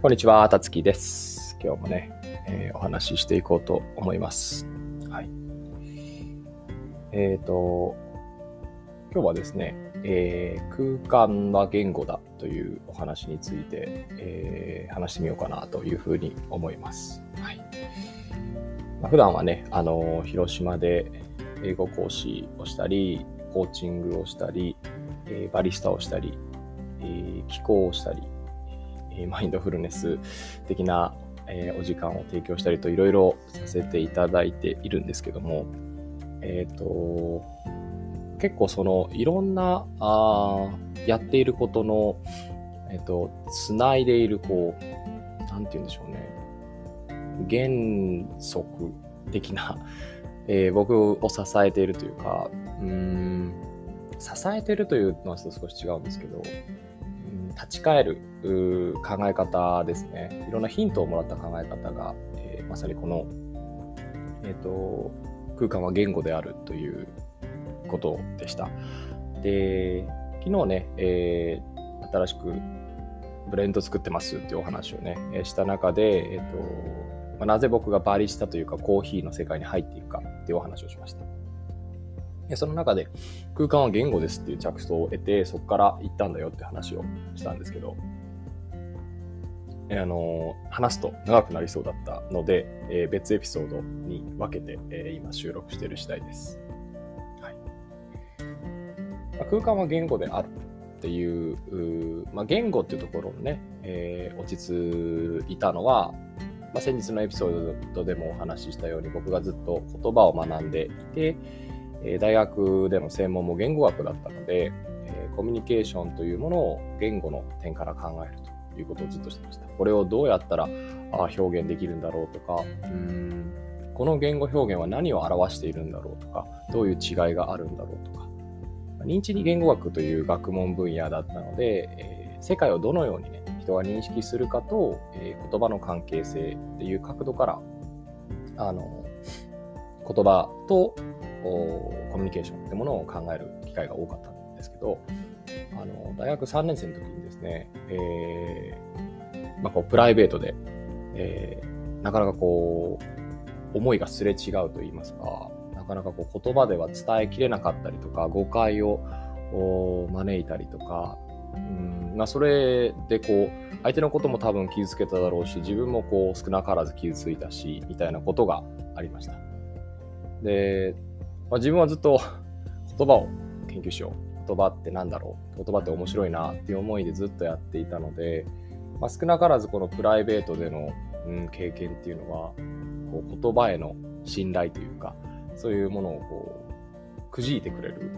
こんにちは、たつきです。今日もね、えーお話ししていこうと思います。はい。えっ、と、今日はですね、えー空間は言語だというお話について、えー話してみようかなというふうに思います。はい。まあ、普段はね、あの、広島で英語講師をしたり、コーチングをしたり、えーバリスタをしたり、えー気候をしたり、マインドフルネス的な、えーお時間を提供したりといろいろさせていただいているんですけども、えっ、と、結構そのいろんなあーやっていることの、えっ、と、つないでいるこう、なんて言うんでしょうね、原則的な、えー僕を支えているというか、うーん、支えているというのは少し違うんですけど、うん立ち返る考え方ですね。いろんなヒントをもらった考え方が、えーまさにこの、えっ、と、空間は言語であるということでした。で、昨日ね、えー新しくブレンド作ってますっていうお話をね、えした中で、えっ、と、まあなぜ僕がバリスタというかコーヒーの世界に入っていくかっていうお話をしました。でその中で空間は言語ですっていう着想を得て、そこから行ったんだよって話をしたんですけど、あの話すと長くなりそうだったので、えー別エピソードに分けて、えー今収録している次第です。はいまあ空間は言語であるっていう、まあ、言語っていうところにね、えー落ち着いたのは、まあ、先日のエピソードでもお話ししたように僕がずっと言葉を学んでいて、え大学での専門も言語学だったので、えコミュニケーションというものを言語の点から考えるということをずっとしてました。これをどうやったらあ表現できるんだろうとか、うんこの言語表現は何を表しているんだろうとか、どういう違いがあるんだろうとか、認知言語学という学問分野だったので、えー世界をどのようにね、人が認識するかと、えー言葉の関係性っていう角度から、あの、言葉とコミュニケーションってものを考える機会が多かったんですけど、あの、大学3年生の時にですね、えーまあ、こう、プライベートで、えーなかなかこう、思いがすれ違うと言いますか、なかなかこう言葉では伝えきれなかったりとか、誤解を招いたりとか、うんまあ、それでこう、相手のことも多分傷つけただろうし、自分もこう少なからず傷ついたし、みたいなことがありました。で、まあ、自分はずっと 言葉を研究しよう。言葉ってなんだろう。言葉って面白いなっていう思いでずっとやっていたので、まあ、少なからずこのプライベートでの、うん、経験っていうのは、こう言葉への信頼というか、そういうものをこう、くじいてくれる、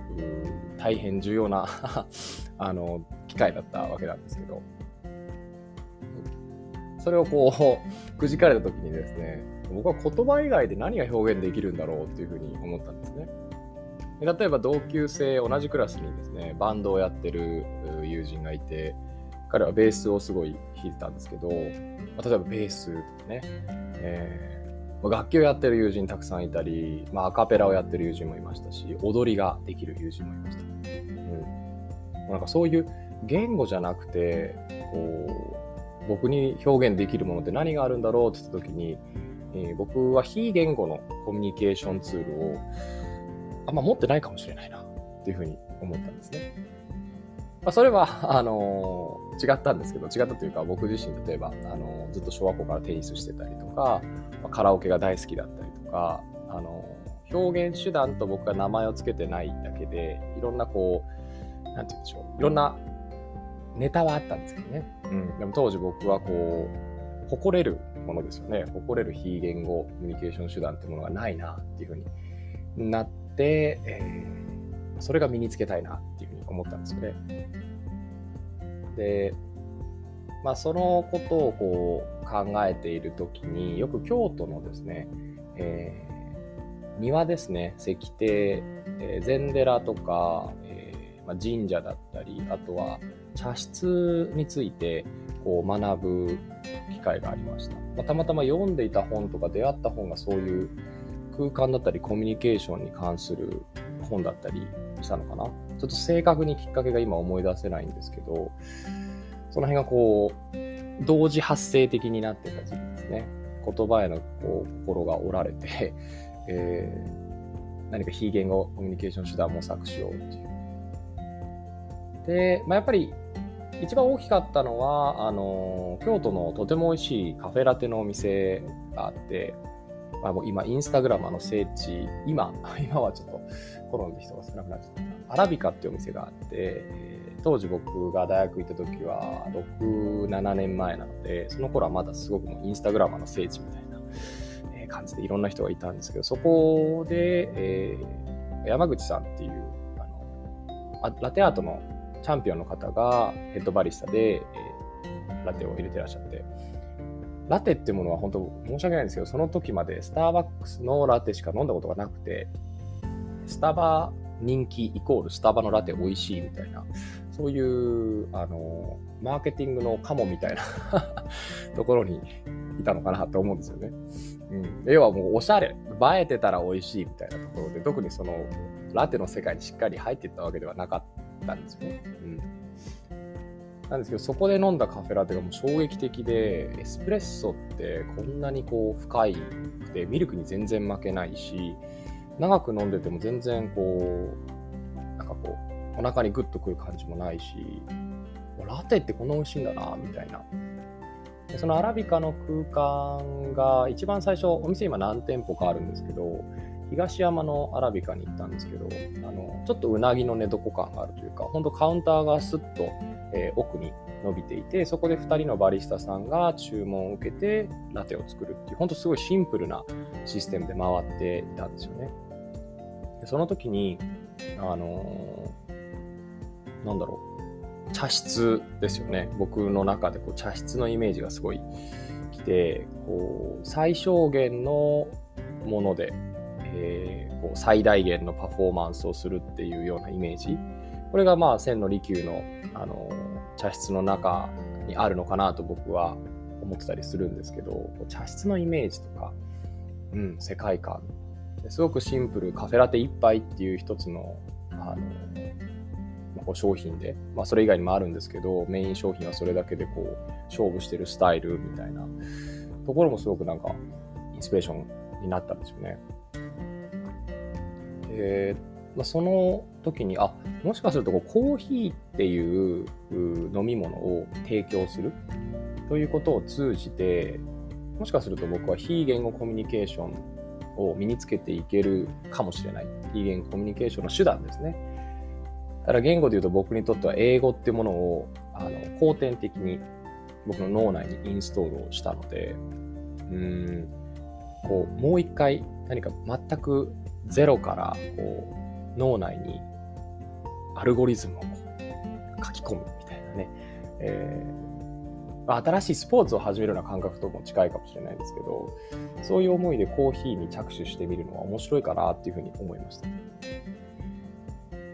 大変重要な あの、機会だったわけなんですけど、それをこう、くじかれた時にですね、僕は言葉以外で何が表現できるんだろうっていうふうに思ったんですね。例えば同級生、同じクラスにですね、バンドをやってる友人がいて、彼はベースをすごい弾いてたんですけど、まあ例えばベースとかね、えー楽器をやってる友人たくさんいたり、まあ、アカペラをやってる友人もいましたし、踊りができる友人もいました。うん。なんかそういう言語じゃなくて、こう、僕に表現できるものって何があるんだろうって言った時に、えー僕は非言語のコミュニケーションツールをあんま持ってないかもしれないなっていうふうに思ったんですね。まあ、それは、あのー違ったんですけど、違ったというか僕自身例えば、あのーずっと小学校からテニスしてたりとか、まあカラオケが大好きだったりとか、あのー表現手段と僕が名前を付けてないだけで、いろんなこう、なんて言うんでしょう、いろんなネタはあったんですけどね。うん。でも当時僕はこう、誇れるものですよね。誇れる非言語コミュニケーション手段ってものがないなっていうふうになって、えーそれが身につけたいなっていうふうに思ったんですよね。で、まあそのことをこう考えているときによく京都のですね、えー庭ですね、石庭、えー禅寺とか、えーまあ、神社だったり、あとは茶室についてこう学ぶ機会がありました。まあ、たまたま読んでいた本とか出会った本がそういう空間だったりコミュニケーションに関する本だったりしたのかな。ちょっと正確にきっかけが今思い出せないんですけど、その辺がこう、同時発生的になってた時期ですね。言葉へのこう心が折られて、えー、何か非言語コミュニケーション手段を模索しようっていう。で、まあ、やっぱり一番大きかったのは、あの京都のとても美味しいカフェラテのお店があって、まあ、もう今、インスタグラムの聖地、今、今はちょっとコロナで人が少なくなっちゃった。アラビカっていうお店があって、当時僕が大学行った時は6、7年前なので、その頃はまだすごくもうインスタグラマーの聖地みたいな感じでいろんな人がいたんですけど、そこで、えー、山口さんっていうあのラテアートのチャンピオンの方がヘッドバリスタで、えー、ラテを入れてらっしゃって、ラテってものは本当申し訳ないんですけど、その時までスターバックスのラテしか飲んだことがなくて、スタバ人気イコールスタバのラテ美味しいみたいな、そういう、あの、マーケティングのカモみたいな ところにいたのかなと思うんですよね。うん。要はもうおしゃれ、映えてたら美味しいみたいなところで、特にその、ラテの世界にしっかり入っていったわけではなかったんですよね。うん。なんですけど、そこで飲んだカフェラテがもう衝撃的で、エスプレッソってこんなにこう深いくて、ミルクに全然負けないし、長く飲んでても全然こう、なんかこう、お腹にグッとくる感じもないし、ラテってこんな美味しいんだな、みたいな。でそのアラビカの空間が一番最初、お店今何店舗かあるんですけど、東山のアラビカに行ったんですけど、あのちょっとうなぎの寝床感があるというか、本当カウンターがスッと、えー、奥に伸びていて、そこで2人のバリスタさんが注文を受けてラテを作るっていう、本当すごいシンプルなシステムで回っていたんですよね。でその時に、あのなんだろう、茶室ですよね。僕の中でこう茶室のイメージがすごい来て、こう最小限のもので、えー、こう最大限のパフォーマンスをするっていうようなイメージ。これがまあ千利休のあの茶室の中にあるのかなと僕は思ってたりするんですけど、茶室のイメージとか、うん、世界観、すごくシンプル、カフェラテ1杯っていう一つのあのこう商品で、まあ、それ以外にもあるんですけど、メイン商品はそれだけでこう勝負してるスタイルみたいなところもすごくなんかインスピレーションになったんですよね。えー、まあ、その時に、あ、もしかするとこうコーヒーっていう飲み物を提供するということを通じて、もしかすると僕は非言語コミュニケーションを身につけていけるかもしれない。非言語コミュニケーションの手段ですね。だから言語で言うと僕にとっては英語っていうものをあの後天的に僕の脳内にインストールをしたので、うん、こう、もう一回何か全くゼロからこう脳内にアルゴリズムを書き込むみたいなね、えー、新しいスポーツを始めるような感覚とも近いかもしれないんですけど、そういう思いでコーヒーに着手してみるのは面白いかなっていうふうに思いました。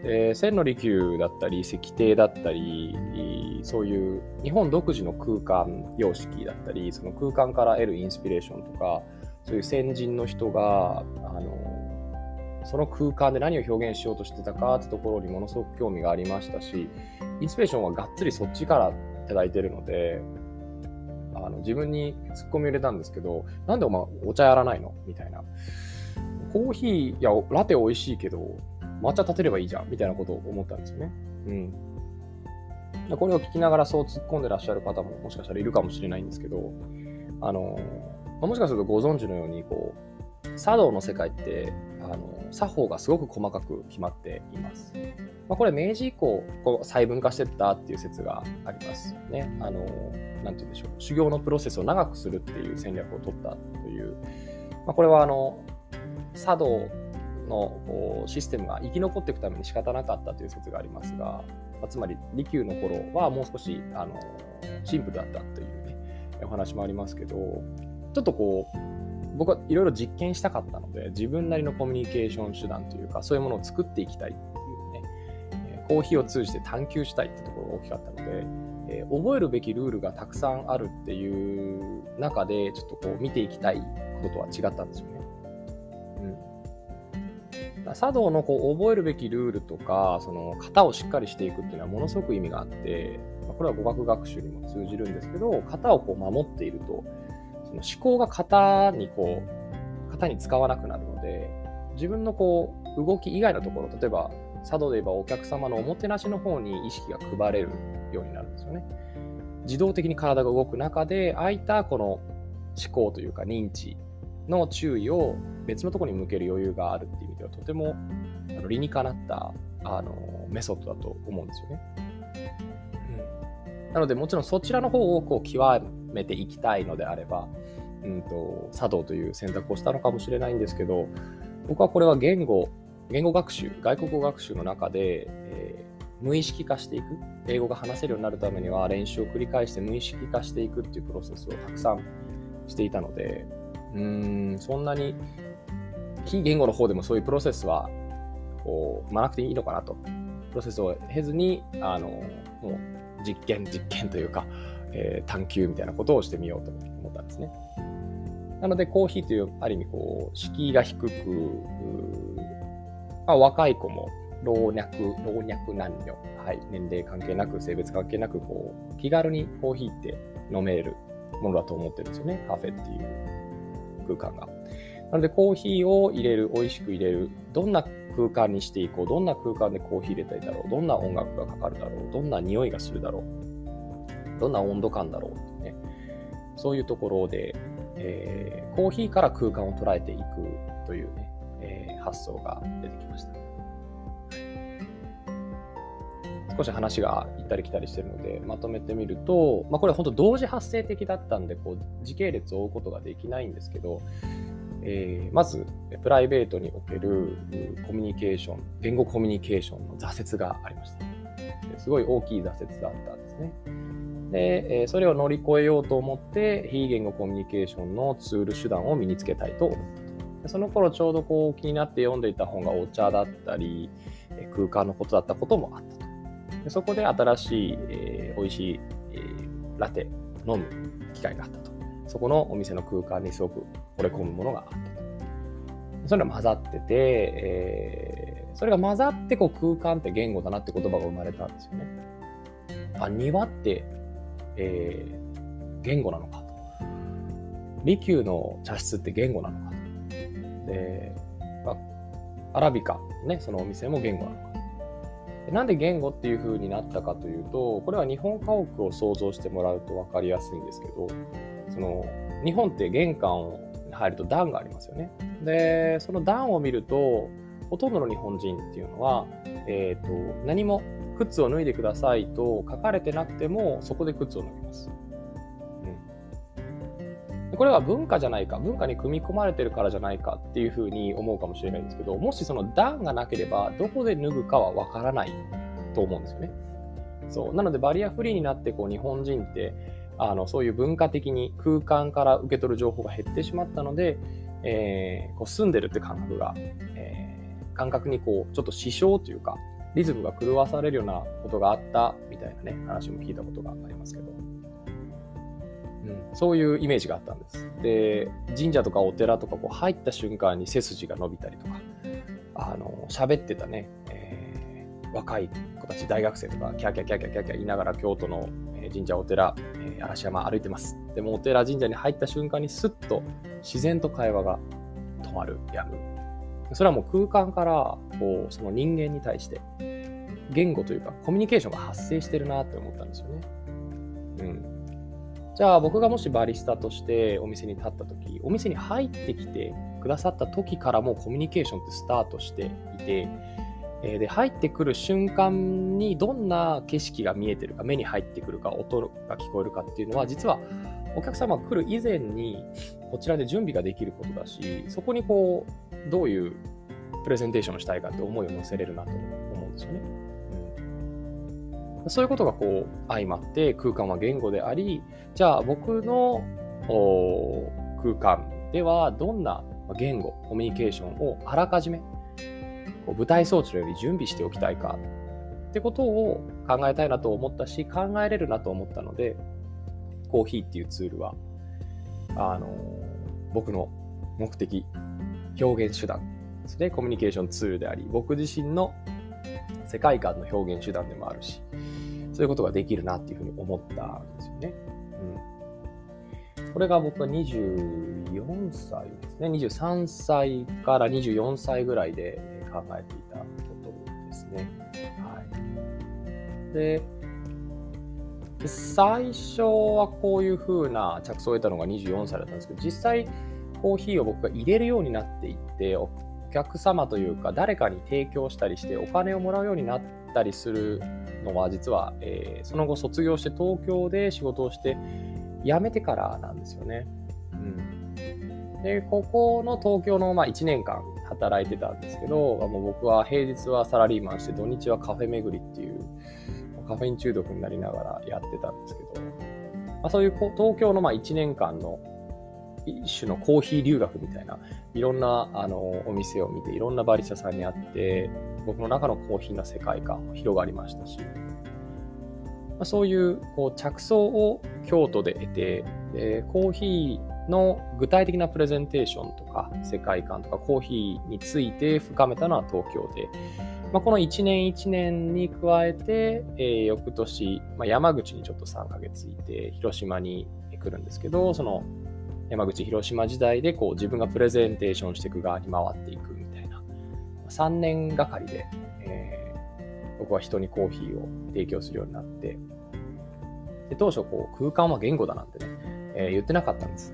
で千利休だったり石庭だったりそういう日本独自の空間様式だったりその空間から得るインスピレーションとかそういう先人の人があのその空間で何を表現しようとしてたかってところにものすごく興味がありましたしインスピレーションはがっつりそっちから頂いてるのであの自分にツッコミを入れたんですけどなんでお前お茶やらないのみたいなコーヒーいやラテ美味しいけど抹茶立てればいいじゃんみたいなことを思ったんですよね。うん。これを聞きながらそう突っ込んでらっしゃる方ももしかしたらいるかもしれないんですけど、あの、もしかするとご存知のように、こう、茶道の世界って、あの、作法がすごく細かく決まっています。まあ、これ明治以降、こう細分化してったっていう説がありますね。あの、なんて言うんでしょう。修行のプロセスを長くするっていう戦略を取ったという、まあ、これはあの、茶道のシステムが生き残っていくために仕方なかったという説がありますが、まあ、つまり利休の頃はもう少しあのシンプルだったというね、お話もありますけど、ちょっとこう、僕はいろいろ実験したかったので、自分なりのコミュニケーション手段というか、そういうものを作っていきたいっていうね、コーヒーを通じて探求したいってところが大きかったので、えー、覚えるべきルールがたくさんあるっていう中で、ちょっとこう見ていきたいこととは違ったんですよね。うん。茶道のこう覚えるべきルールとか、その型をしっかりしていくっていうのはものすごく意味があって、これは語学学習にも通じるんですけど、型をこう守っていると、その思考が型にこう、型に使わなくなるので、自分のこう動き以外のところ、例えば茶道で言えばお客様のおもてなしの方に意識が配れるようになるんですよね。自動的に体が動く中で、空いたこの思考というか認知の注意を別のところに向ける余裕があるっていう意味ではとても理にかなったあのメソッドだと思うんですよね。うん、なのでもちろんそちらの方をこう極めていきたいのであれば、うんと、茶道という選択をしたのかもしれないんですけど僕はこれは言語言語学習外国語学習の中で、えー、無意識化していく英語が話せるようになるためには練習を繰り返して無意識化していくっていうプロセスをたくさんしていたのでうーん、そんなに非言語の方でもそういうプロセスはこう踏まなくていいのかなと。プロセスを経ずに、あの、もう実験、実験というか、えー、探求みたいなことをしてみようと思ったんですね。なので、コーヒーという、ある意味、こう、敷居が低く、まあ、若い子も、老若、老若男女、はい、年齢関係なく、性別関係なく、こう、気軽にコーヒーって飲めるものだと思ってるんですよね、カフェっていう空間が。なのでコーヒーを入れる、美味しく入れる、どんな空間にしていこう、どんな空間でコーヒー入れたいだろう、どんな音楽がかかるだろう、どんな匂いがするだろう、どんな温度感だろうってね、そういうところで、えー、コーヒーから空間を捉えていくというね、えー、発想が出てきました。少し話が行ったり来たりしてるので、まとめてみると、まあ、これは本当同時発生的だったんで、こう時系列を追うことができないんですけど、えー、まず、プライベートにおけるコミュニケーション、言語コミュニケーションの挫折がありました。すごい大きい挫折だったんですね。で、えそれを乗り越えようと思って、非言語コミュニケーションのツール手段を身につけたいと思ったその頃ちょうどこう気になって読んでいた本がお茶だったり、空間のことだったこともあったと。でそこで新しい、えー、美味しい、えー、ラテ飲む機会があったと。そこのお店の空間にすごく惚れ込むものがあったと。それが混ざってて、えー、それが混ざってこう空間って言語だなって言葉が生まれたんですよね。あ、庭って、えー、言語なのかと。利休の茶室って言語なのかと。で、まあ、アラビカ、ね、そのお店も言語なのか。なんで言語っていう風になったかというと、これは日本家屋を想像してもらうと分かりやすいんですけど、その日本って玄関に入ると段がありますよね。で、その段を見ると、ほとんどの日本人っていうのは、えーと、何も靴を脱いでくださいと書かれてなくても、そこで靴を脱ぎます。うんこれは文化じゃないか、文化に組み込まれてるからじゃないかっていうふうに思うかもしれないんですけど、もしその段がなければ、どこで脱ぐかはわからないと思うんですよね。そう。なので、バリアフリーになって、こう、日本人って、あの、そういう文化的に空間から受け取る情報が減ってしまったので、えー、こう住んでるって感覚が、えー、感覚にこう、ちょっと支障というか、リズムが狂わされるようなことがあったみたいなね、話も聞いたことがありますけど。うんそういうイメージがあったんです。で、神社とかお寺とかこう入った瞬間に背筋が伸びたりとか、あの、喋ってたね、えー、若い子たち、大学生とか、キャキャキャキャキャキャ言いながら京都の神社、お寺、えー、嵐山歩いてます。でもお寺、神社に入った瞬間にスッと自然と会話が止まる、やむ。それはもう空間からこうその人間に対して言語というかコミュニケーションが発生してるなって思ったんですよね。うん。じゃあ僕がもしバリスタとしてお店に立った時、お店に入ってきてくださった時からもうコミュニケーションってスタートしていて、えで入ってくる瞬間にどんな景色が見えてるか、目に入ってくるか、音が聞こえるかっていうのは、実はお客様が来る以前にこちらで準備ができることだし、そこにこう、どういうプレゼンテーションをしたいかって思いを乗せれるなと思うんですよね。そういうことがこう相まって空間は言語であり、じゃあ僕の空間ではどんな言語、コミュニケーションをあらかじめこう舞台装置のより準備しておきたいかってことを考えたいなと思ったし、考えれるなと思ったので、コーヒーっていうツールは、あの僕の目的、表現手段ですね。コミュニケーションツールであり、僕自身の世界観の表現手段でもあるし、そういうことができるなっていうふうに思ったんですよね。うん。これが僕は24歳ですね。23歳から24歳ぐらいで考えていたことですね。はい。で、最初はこういう風な着想を得たのが24歳だったんですけど、実際コーヒーを僕が入れるようになっていって、お客様というか誰かに提供したりしてお金をもらうようになったりするのは実は、えー、その後卒業して東京で仕事をして辞めてからなんですよね。うん、でここの東京の、まあ、1年間働いてたんですけどもう僕は平日はサラリーマンして土日はカフェ巡りっていうカフェイン中毒になりながらやってたんですけど、まあ、そういう東京のまあ1年間の一種のコーヒー留学みたいないろんなあのお店を見ていろんなバリスタさんに会って僕の中のコーヒーの世界観も広がりましたし、ま、そういうこう着想を京都で得てでコーヒーの具体的なプレゼンテーションとか世界観とかコーヒーについて深めたのは東京で、まあ、この1年1年に加えて、えー、翌年、まあ、山口にちょっと3ヶ月いて広島に来るんですけどその山口、広島時代でこう自分がプレゼンテーションしていく側に回っていくみたいな、3年がかりで、えー、僕は人にコーヒーを提供するようになって、で当初こう空間は言語だなんてね、えー、言ってなかったんです。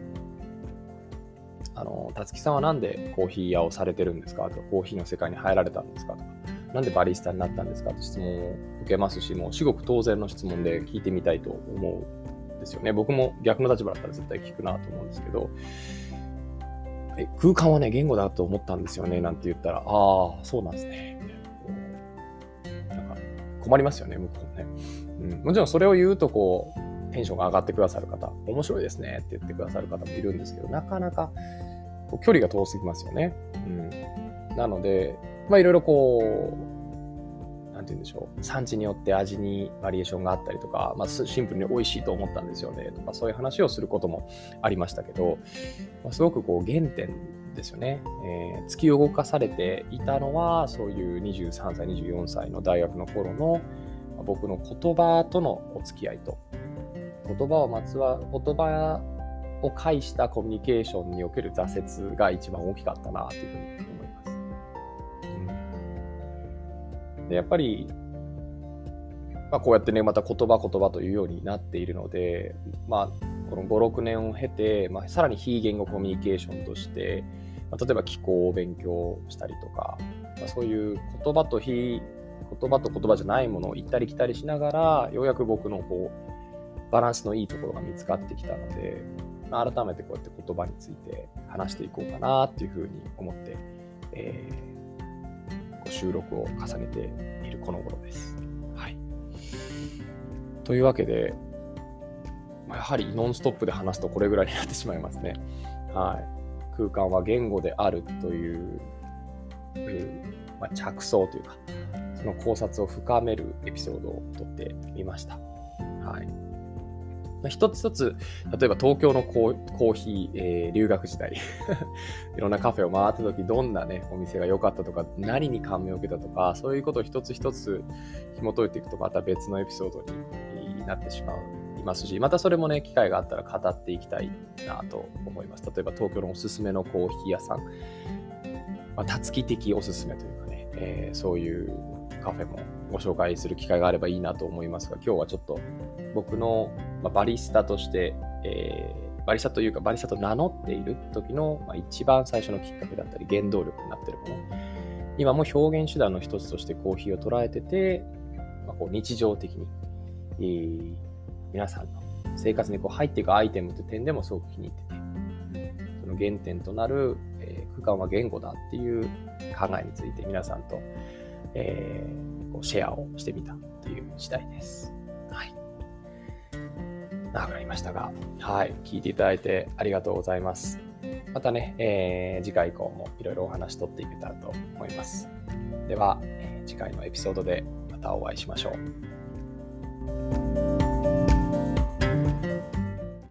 あの、たつきさんはなんでコーヒー屋をされてるんですかとか、コーヒーの世界に入られたんですかとか、なんでバリスタになったんですかと質問を受けますし、もう至極当然の質問で聞いてみたいと思うですよね。僕も逆の立場だったら絶対聞くなと思うんですけど、え空間はね、言語だと思ったんですよね、なんて言ったら、ああ、そうなんですね。なんか困りますよね、向こうね。うん、もちろんそれを言うと、こう、テンションが上がってくださる方、面白いですねって言ってくださる方もいるんですけど、なかなか距離が遠すぎますよね。うん、なので、まあいろいろこう、なんて言うんでしょう、産地によって味にバリエーションがあったりとか、まあ、シンプルに美味しいと思ったんですよね。とか、そういう話をすることもありましたけど、まあ、すごくこう原点ですよね、えー、突き動かされていたのは、そういう23歳、24歳の大学の頃の僕の言葉とのお付き合いと、言葉をまつわ、言葉を介したコミュニケーションにおける挫折が一番大きかったなというふうにで、やっぱり、まあ、こうやってね、また言葉言葉というようになっているので、まあ、この5、6年を経て、まあ、さらに非言語コミュニケーションとして、まあ、例えば気候を勉強したりとか、まあ、そういう言葉と非言葉と言葉じゃないものを行ったり来たりしながら、ようやく僕のこうバランスのいいところが見つかってきたので、まあ、改めてこうやって言葉について話していこうかなっていうふうに思って、えー収録を重ねているこの頃です。はい。というわけで、やはりノンストップで話すとこれぐらいになってしまいますね。はい。空間は言語であるという、まあ、着想というか、その考察を深めるエピソードをとってみました。はい。まあ、一つ一つ、例えば東京のコーヒー、えー、留学時代 いろんなカフェを回った時、どんなね、お店が良かったとか、何に感銘を受けたとか、そういうことを一つ一つ紐解いていくと、また別のエピソードになってしまう。いますし、またそれもね、機会があったら語っていきたいなと思います。例えば東京のおすすめのコーヒー屋さん、まあ、たつき的おすすめというかね、えー、そういうカフェもご紹介する機会があればいいなと思いますが、今日はちょっと僕のバリスタとして、えー、バリスタというかバリスタと名乗っている時の、まあ、一番最初のきっかけだったり原動力になっているもの、今も表現手段の一つとしてコーヒーを捉えてて、まあ、こう日常的に、えー、皆さんの生活にこう入っていくアイテムという点でもすごく気に入ってて、その原点となる、えー、空間は言語だっていう考えについて皆さんとえー、こうシェアをしてみたという次第です。はい。長くなりましたが、はい。聞いていただいてありがとうございます。またね、えー、次回以降もいろいろお話しとっていけたらと思います。では、えー、次回のエピソードでまたお会いしましょう。